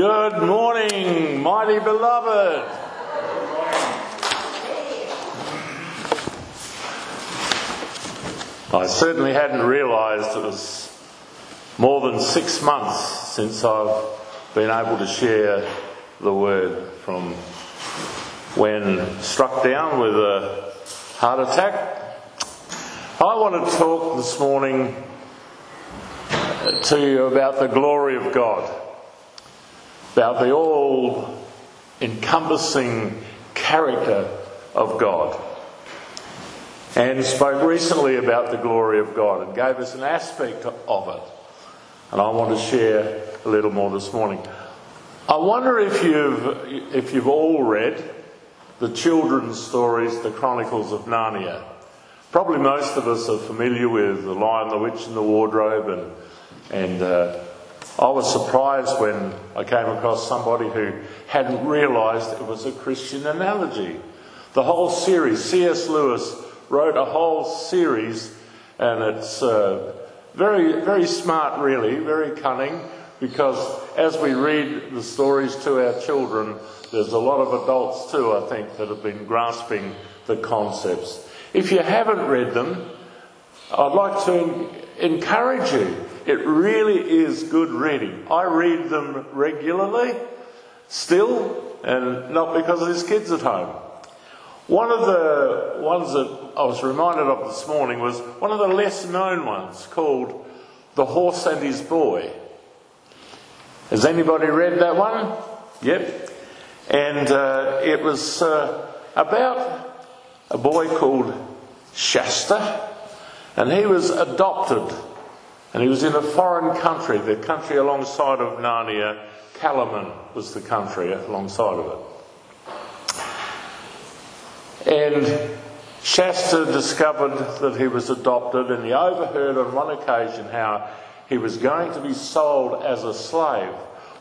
Good morning, mighty beloved. I certainly hadn't realised it was more than six months since I've been able to share the word from when struck down with a heart attack. I want to talk this morning to you about the glory of God, about the all encompassing character of God and spoke recently about the glory of God and gave us an aspect of it. And I want to share a little more this morning. I wonder if you've, if you've all read the children's stories, the Chronicles of Narnia. Probably most of us are familiar with The Lion, the Witch, and the Wardrobe, and, and uh, I was surprised when I came across somebody who hadn't realised it was a Christian analogy. The whole series, C.S. Lewis wrote a whole series, and it's uh, very, very smart, really, very cunning, because as we read the stories to our children, there's a lot of adults too, I think, that have been grasping the concepts. If you haven't read them, I'd like to encourage you. It really is good reading. I read them regularly, still, and not because of there's kids at home. One of the ones that I was reminded of this morning was one of the less known ones called The Horse and His Boy. Has anybody read that one? Yep. And uh, it was uh, about a boy called Shasta, and he was adopted. And he was in a foreign country, the country alongside of Narnia. Calormen was the country alongside of it. And Shasta discovered that he was adopted, and he overheard on one occasion how he was going to be sold as a slave.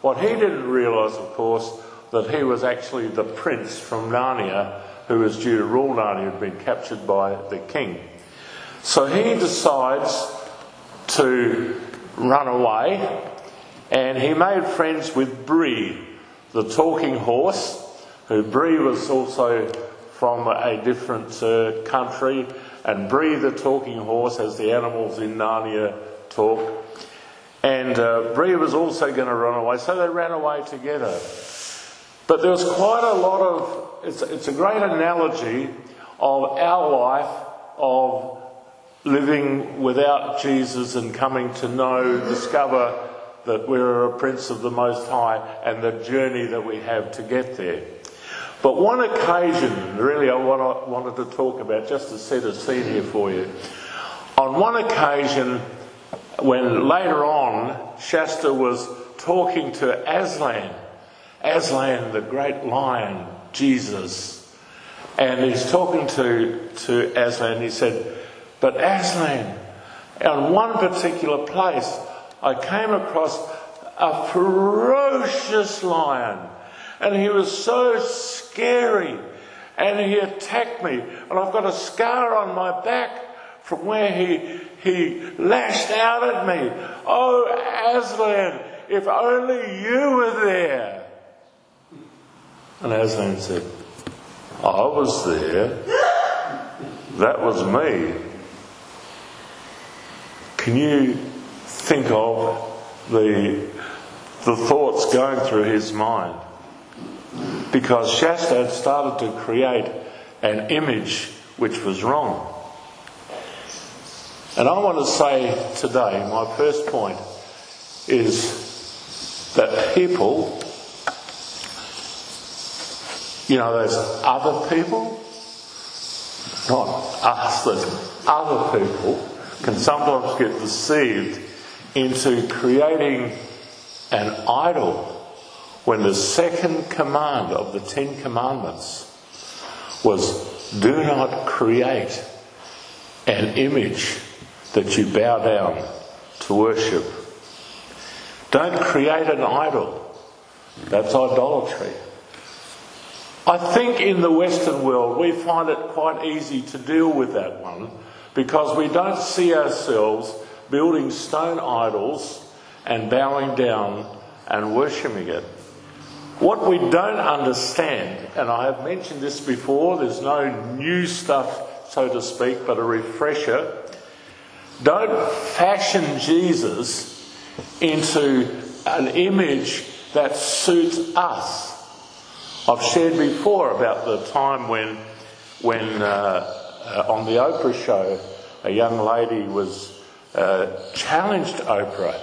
What he didn't realise, of course, that he was actually the prince from Narnia who was due to rule Narnia, had been captured by the king. So he decides to run away, and he made friends with Bree, the talking horse, who Bree was also from a different uh, country, and Bree the talking horse, as the animals in Narnia talk. And uh, Bree was also going to run away, so they ran away together. But there was quite a lot of, it's, it's a great analogy of our life of living without Jesus and coming to know, discover that we're a prince of the Most High and the journey that we have to get there. But one occasion, really, I wanted to talk about, just to set a scene here for you. On one occasion, when later on Shasta was talking to Aslan, Aslan, the great lion, Jesus, and he's talking to, to Aslan, he said, But Aslan, on one particular place, I came across a ferocious lion and he was so scary. And he attacked me. And I've got a scar on my back from where he, he lashed out at me. Oh, Aslan, if only you were there. And Aslan said, I was there. That was me. Can you think of the, the thoughts going through his mind? because Shasta had started to create an image which was wrong. And I want to say today, my first point is that people, you know, those other people, not us, that other people can sometimes get deceived into creating an idol when the second command of the Ten Commandments was do not create an image that you bow down to worship. Don't create an idol. That's idolatry. I think in the Western world we find it quite easy to deal with that one because we don't see ourselves building stone idols and bowing down and worshipping it. What we don't understand, and I have mentioned this before, there's no new stuff, so to speak, but a refresher. Don't fashion Jesus into an image that suits us. I've shared before about the time when, when uh, uh, on the Oprah show, a young lady was uh, challenged Oprah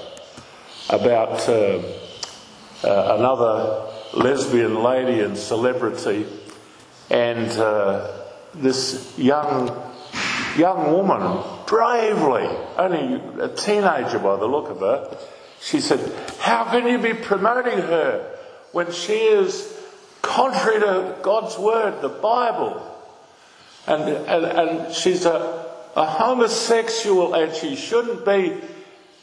about uh, uh, another lesbian lady and celebrity, and uh, this young young woman bravely, only a teenager by the look of her, she said, "How can you be promoting her when she is contrary to God's word, the Bible?" And and, and she's a, a homosexual, and she shouldn't be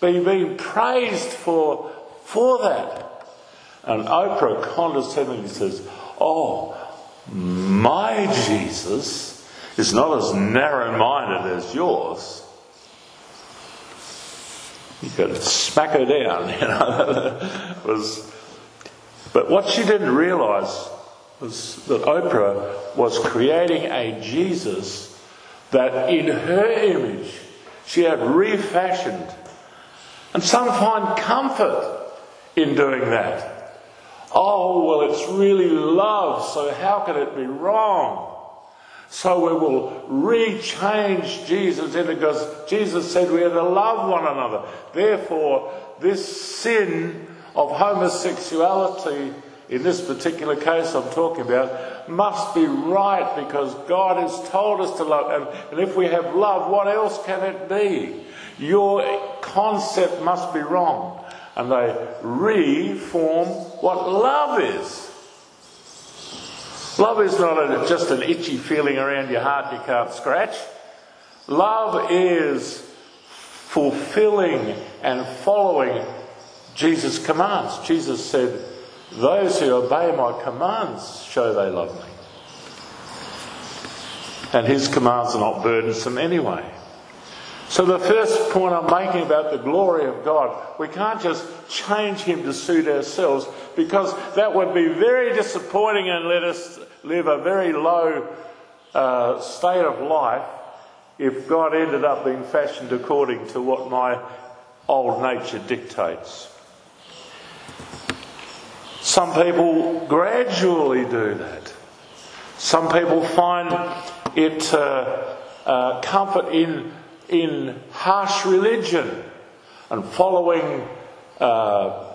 be being praised for for that. And Oprah condescendingly says, Oh, my Jesus is not as narrow minded as yours. You could smack her down, you know. was, but what she didn't realise was that Oprah was creating a Jesus that in her image she had refashioned. And some find comfort in doing that. Oh, well, it's really love, so how can it be wrong? So we will rechange Jesus into because Jesus said we are to love one another. Therefore, this sin of homosexuality, in this particular case I'm talking about, must be right because God has told us to love. And, and if we have love, what else can it be? Your concept must be wrong and they reform what love is. Love is not a, just an itchy feeling around your heart you can't scratch. Love is fulfilling and following Jesus' commands. Jesus said, Those who obey my commands show they love me. And his commands are not burdensome anyway. So, the first point I'm making about the glory of God, we can't just change Him to suit ourselves because that would be very disappointing and let us live a very low uh, state of life if God ended up being fashioned according to what my old nature dictates. Some people gradually do that. Some people find it uh, uh, comfort in in harsh religion and following uh,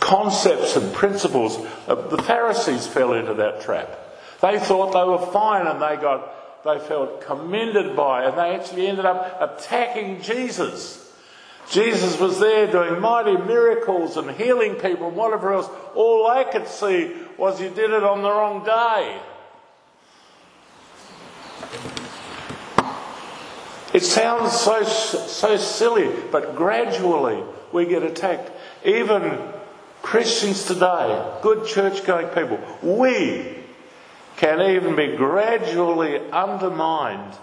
concepts and principles. Uh, the Pharisees fell into that trap. They thought they were fine and they got, they felt commended by, and they actually ended up attacking Jesus. Jesus was there doing mighty miracles and healing people and whatever else. All they could see was he did it on the wrong day. It sounds so, so silly, but gradually we get attacked. Even Christians today, good church going people, we can even be gradually undermined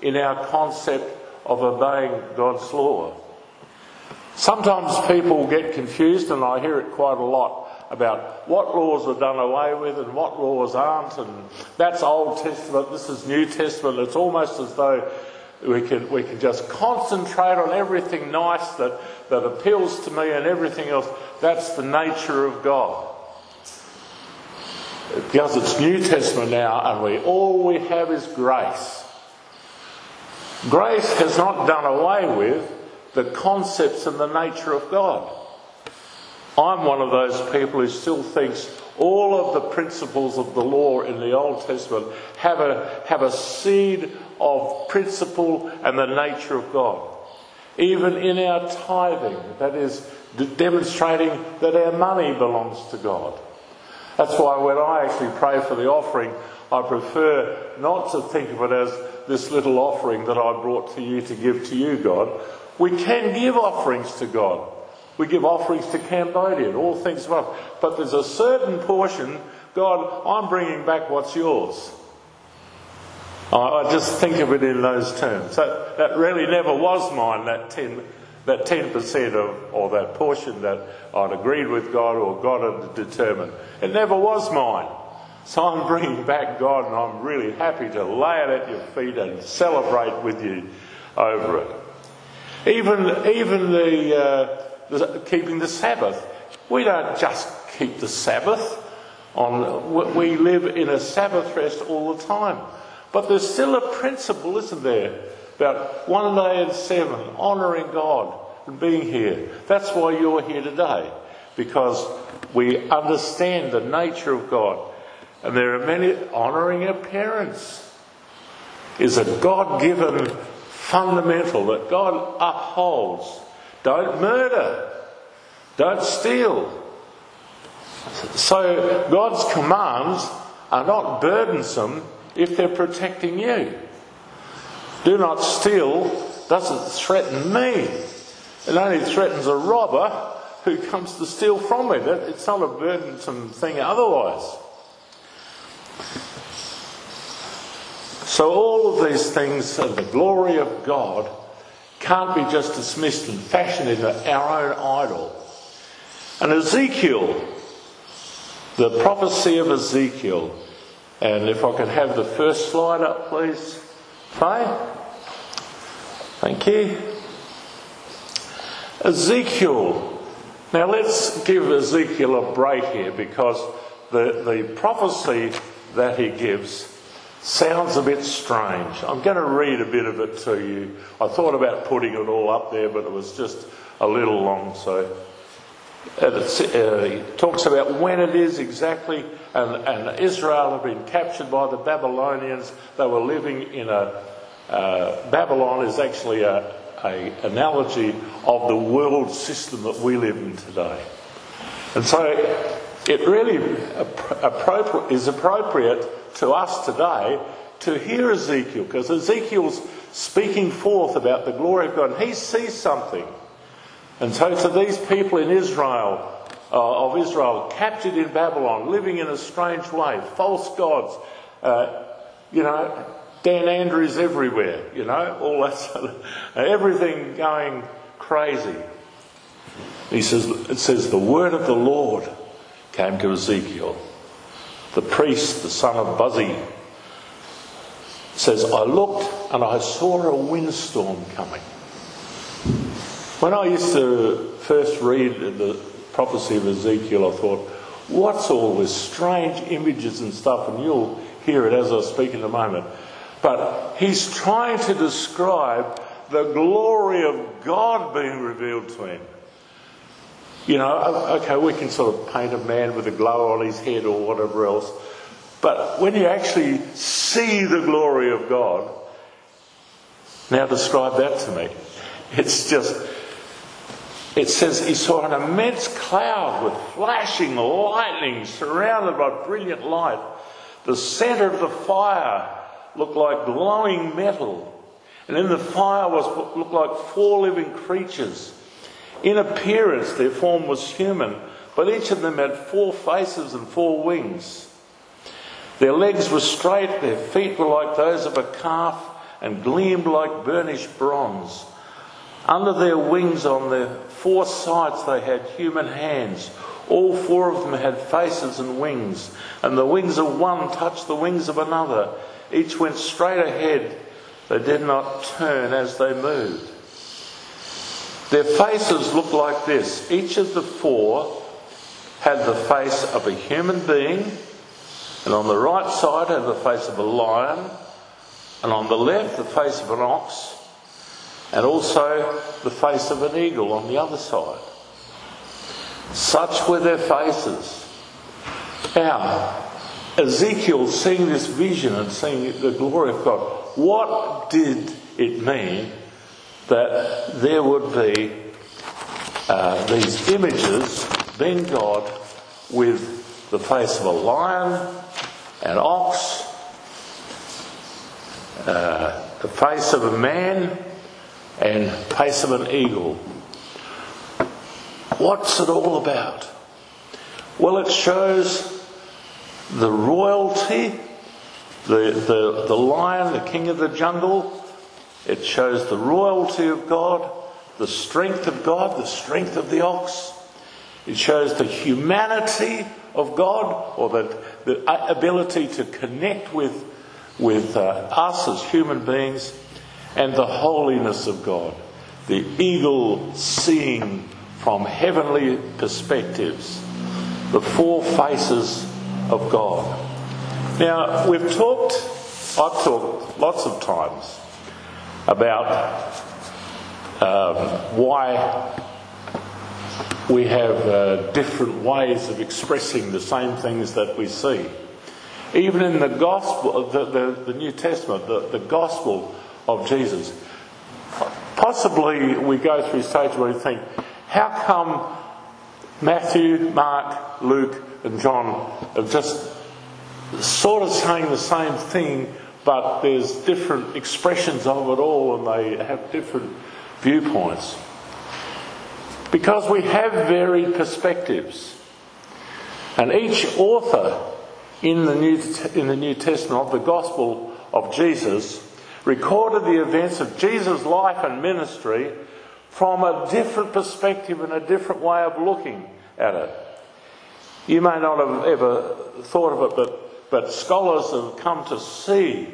in our concept of obeying God's law. Sometimes people get confused, and I hear it quite a lot about what laws are done away with and what laws aren't, and that's Old Testament, this is New Testament. It's almost as though we can, we can just concentrate on everything nice that, that appeals to me and everything else. That's the nature of God. Because it's New Testament now, and we all we have is grace. Grace has not done away with the concepts and the nature of God. I'm one of those people who still thinks all of the principles of the law in the Old Testament have a, have a seed of principle and the nature of God. Even in our tithing, that is demonstrating that our money belongs to God. That's why when I actually pray for the offering, I prefer not to think of it as this little offering that I brought to you to give to you, God. We can give offerings to God. We give offerings to Cambodia and all things. But there's a certain portion, God, I'm bringing back what's yours. I just think of it in those terms. That, that really never was mine, that 10, that 10% of, or that portion that I'd agreed with God or God had determined. It never was mine. So I'm bringing back God and I'm really happy to lay it at your feet and celebrate with you over it. Even, even the, uh, the keeping the Sabbath. We don't just keep the Sabbath. On, we live in a Sabbath rest all the time. But there's still a principle, isn't there, about one day in seven, honouring God and being here. That's why you're here today, because we understand the nature of God. And there are many honouring your parents is a God given fundamental that God upholds. Don't murder. Don't steal. So God's commands are not burdensome if they're protecting you. Do not steal doesn't threaten me. It only threatens a robber who comes to steal from me. It's not a burdensome thing otherwise. So, all of these things and the glory of God can't be just dismissed and fashioned into our own idol. And Ezekiel, the prophecy of Ezekiel, and if I could have the first slide up, please, Faye. Thank you. Ezekiel. Now let's give Ezekiel a break here because the, the prophecy that he gives sounds a bit strange. I'm going to read a bit of it to you. I thought about putting it all up there, but it was just a little long, so. Uh, it talks about when it is exactly, and, and, Israel had been captured by the Babylonians. They were living in a. Uh, Babylon is actually a, a analogy of the world system that we live in today. And so it really is appropriate to us today to hear Ezekiel, because Ezekiel's speaking forth about the glory of God, and he sees something. And so to these people in Israel, uh, of Israel, captured in Babylon, living in a strange way, false gods, uh, you know, Dan Andrews everywhere, you know, all that sort of, everything going crazy. He says, it says, the word of the Lord came to Ezekiel. The priest, the son of Buzi, says, I looked and I saw a windstorm coming. When I used to first read the prophecy of Ezekiel, I thought, what's all this strange images and stuff? And you'll hear it as I speak in a moment. But he's trying to describe the glory of God being revealed to him. You know, okay, we can sort of paint a man with a glow on his head or whatever else. But when you actually see the glory of God, now describe that to me. It's just, it says he saw an immense cloud with flashing lightning surrounded by brilliant light. The centre of the fire looked like glowing metal, and in the fire was looked like four living creatures. In appearance, their form was human, but each of them had four faces and four wings. Their legs were straight, their feet were like those of a calf, and gleamed like burnished bronze. Under their wings, on their four sides, they had human hands. All four of them had faces and wings, and the wings of one touched the wings of another. Each went straight ahead. They did not turn as they moved. Their faces looked like this. Each of the four had the face of a human being, and on the right side had the face of a lion, and on the left the face of an ox, and also the face of an eagle on the other side. Such were their faces. Now, Ezekiel seeing this vision and seeing the glory of God, what did it mean that there would be uh, these images, being God, with the face of a lion, an ox, uh, the face of a man, and face of an eagle? What's it all about? Well, it shows the royalty, the, the, the lion, the king of the jungle. It shows the royalty of God, the strength of God, the strength of the ox. It shows the humanity of God or the, the ability to connect with, with uh, us as human beings and the holiness of God. The eagle seeing from heavenly perspectives the four faces of God. Now, we've talked, I've talked lots of times about um, why we have uh, different ways of expressing the same things that we see. Even in the Gospel, the, the, the New Testament, the, the Gospel of Jesus, possibly we go through stages where we think, how come Matthew, Mark, Luke, and John are just sort of saying the same thing, but there's different expressions of it all and they have different viewpoints? Because we have varied perspectives. And each author in the New, in the New Testament of the Gospel of Jesus recorded the events of Jesus' life and ministry from a different perspective and a different way of looking at it. You may not have ever thought of it, but, but scholars have come to see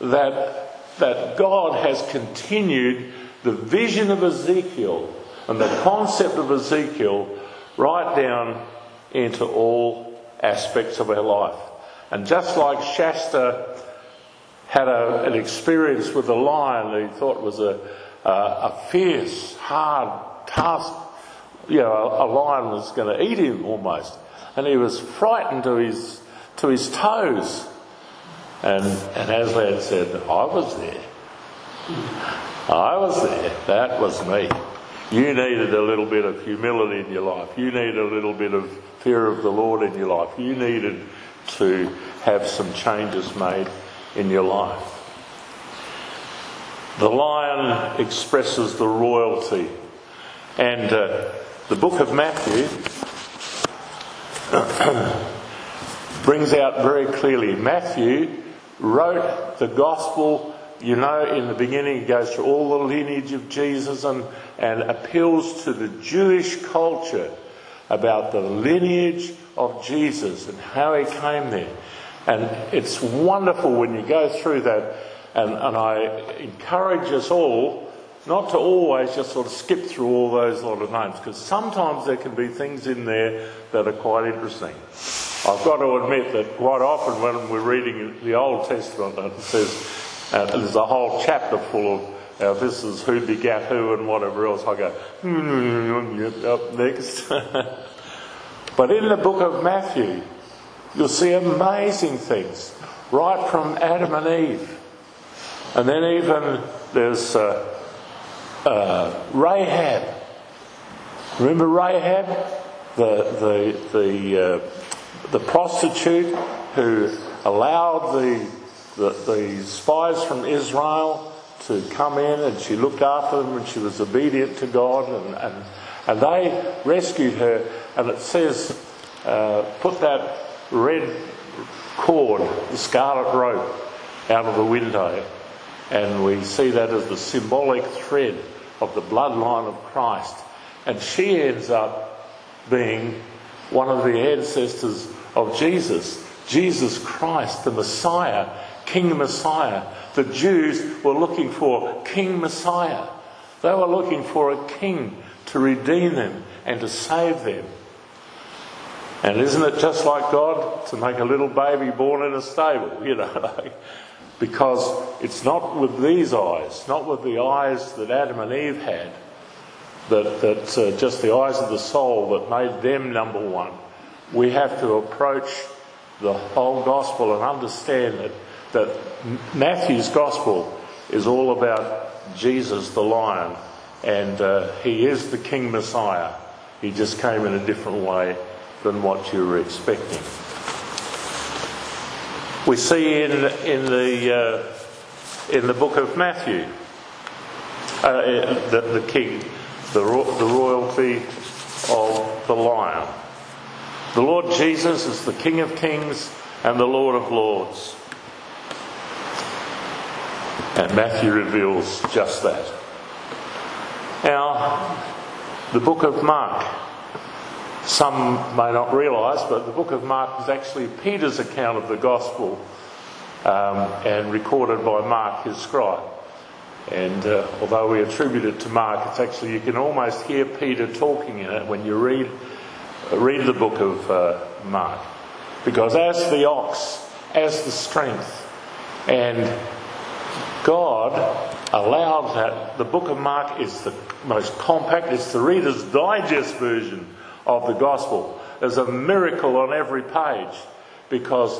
that, that God has continued the vision of Ezekiel and the concept of Ezekiel right down into all aspects of our life. And just like Shasta had a, an experience with a lion that he thought was a, a, a fierce, hard task, you know, a, a lion was going to eat him almost. And he was frightened to his, to his toes. And, and Aslan said, I was there. I was there. That was me. You needed a little bit of humility in your life. You needed a little bit of fear of the Lord in your life. You needed to have some changes made in your life. The lion expresses the royalty. And uh, the book of Matthew brings out very clearly. Matthew wrote the gospel you know, in the beginning, he goes through all the lineage of Jesus and, and appeals to the Jewish culture about the lineage of Jesus and how he came there. And it's wonderful when you go through that. And, and I encourage us all not to always just sort of skip through all those lot of names, because sometimes there can be things in there that are quite interesting. I've got to admit that quite often when we're reading the Old Testament, it says, uh, there's a whole chapter full of uh, this is who begat who and whatever else. I go, hmm, up next. but in the book of Matthew, you'll see amazing things, right from Adam and Eve. And then even there's uh, uh, Rahab. Remember Rahab, the the the uh, the prostitute who allowed the the, the spies from Israel to come in and she looked after them and she was obedient to God and, and, and they rescued her. And it says uh, put that red cord, the scarlet rope out of the window. And we see that as the symbolic thread of the bloodline of Christ. And she ends up being one of the ancestors of Jesus, Jesus Christ, the Messiah, King Messiah. The Jews were looking for King Messiah. They were looking for a king to redeem them and to save them. And isn't it just like God to make a little baby born in a stable, you know? because it's not with these eyes, not with the eyes that Adam and Eve had, that, that uh, just the eyes of the soul that made them number one. We have to approach the whole gospel and understand that that Matthew's gospel is all about Jesus the lion, and uh, he is the King Messiah. He just came in a different way than what you were expecting. We see in, in, the, uh, in the book of Matthew uh, the, the king, the, ro- the royalty of the lion. The Lord Jesus is the King of kings and the Lord of lords. And Matthew reveals just that. Now, the book of Mark, some may not realise, but the book of Mark is actually Peter's account of the gospel um, and recorded by Mark, his scribe. And uh, although we attribute it to Mark, it's actually, you can almost hear Peter talking in it when you read, read the book of uh, Mark. Because as the ox, as the strength, and God allowed that. The book of Mark is the most compact, it's the Reader's Digest version of the gospel. There's a miracle on every page because,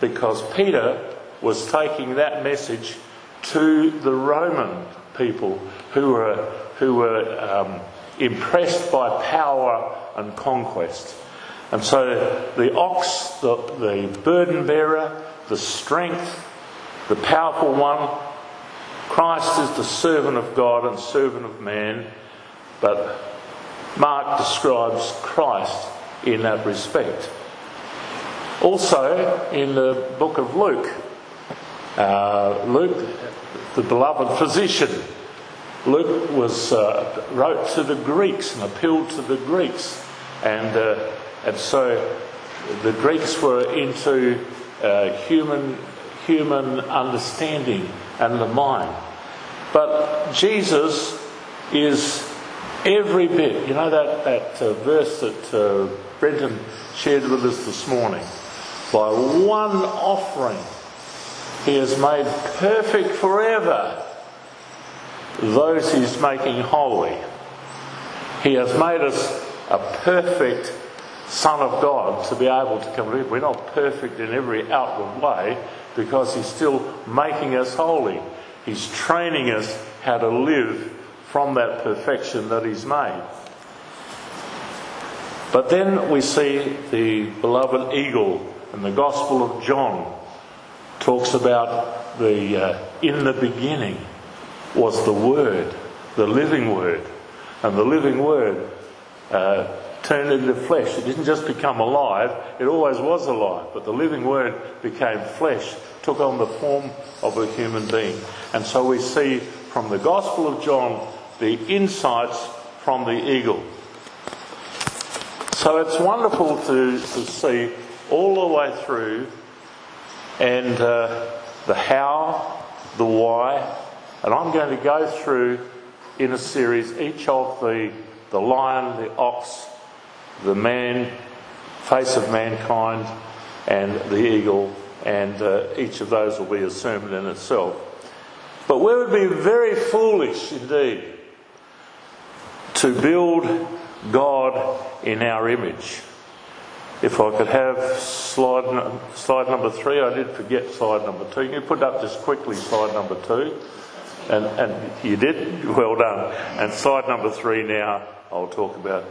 because Peter was taking that message to the Roman people who were, who were um, impressed by power and conquest. And so the ox, the, the burden bearer, the strength, the powerful one, Christ is the servant of God and servant of man, but Mark describes Christ in that respect. Also, in the book of Luke, uh, Luke, the beloved physician, Luke was uh, wrote to the Greeks and appealed to the Greeks, and uh, and so the Greeks were into uh, human human understanding and the mind. But Jesus is every bit, you know, that, that uh, verse that uh, Brenton shared with us this morning. By one offering, he has made perfect forever those he's making holy. He has made us a perfect Son of God to be able to come. We're not perfect in every outward way, because He's still making us holy. He's training us how to live from that perfection that He's made. But then we see the beloved eagle in the Gospel of John talks about the uh, in the beginning was the Word, the living Word, and the living Word uh, turned into flesh. It didn't just become alive, it always was alive, but the living word became flesh, took on the form of a human being. And so we see from the Gospel of John the insights from the eagle. So it's wonderful to, to see all the way through and uh, the how, the why, and I'm going to go through in a series each of the, the lion, the ox, the man, face of mankind, and the eagle, and uh, each of those will be a sermon in itself. But we would be very foolish indeed to build God in our image. If I could have slide, slide number three, I did forget slide number two. You put up just quickly slide number two. And, and you did? Well done. And slide number three now, I'll talk about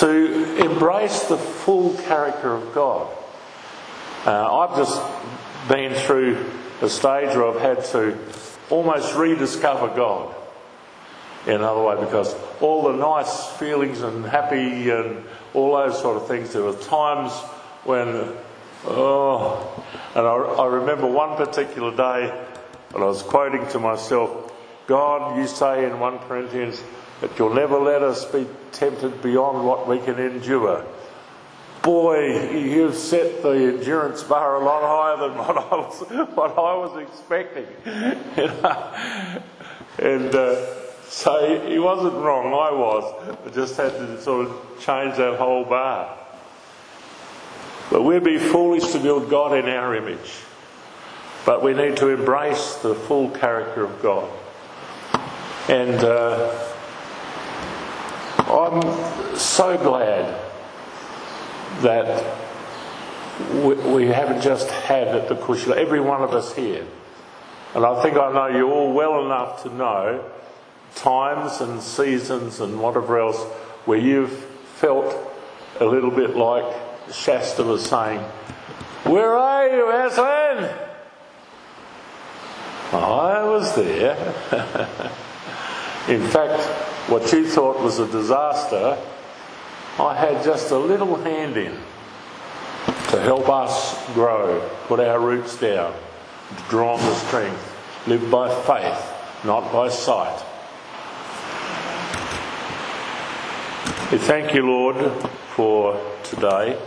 to embrace the full character of God. Uh, I've just been through a stage where I've had to almost rediscover God in another way because all the nice feelings and happy and all those sort of things, there were times when, oh, and I, I remember one particular day when I was quoting to myself, God, you say in 1 Corinthians, that you'll never let us be tempted beyond what we can endure. Boy, you've set the endurance bar a lot higher than what I was, what I was expecting. and uh, so he wasn't wrong, I was. I just had to sort of change that whole bar. But we'd be foolish to build God in our image. But we need to embrace the full character of God. And uh, I'm so glad that we, we haven't just had at the Kushla, every one of us here. And I think I know you all well enough to know times and seasons and whatever else where you've felt a little bit like Shasta was saying, Where are you, Aslan? I was there. In fact, what you thought was a disaster, I had just a little hand in to help us grow, put our roots down, draw on the strength, live by faith, not by sight. We thank you, Lord, for today.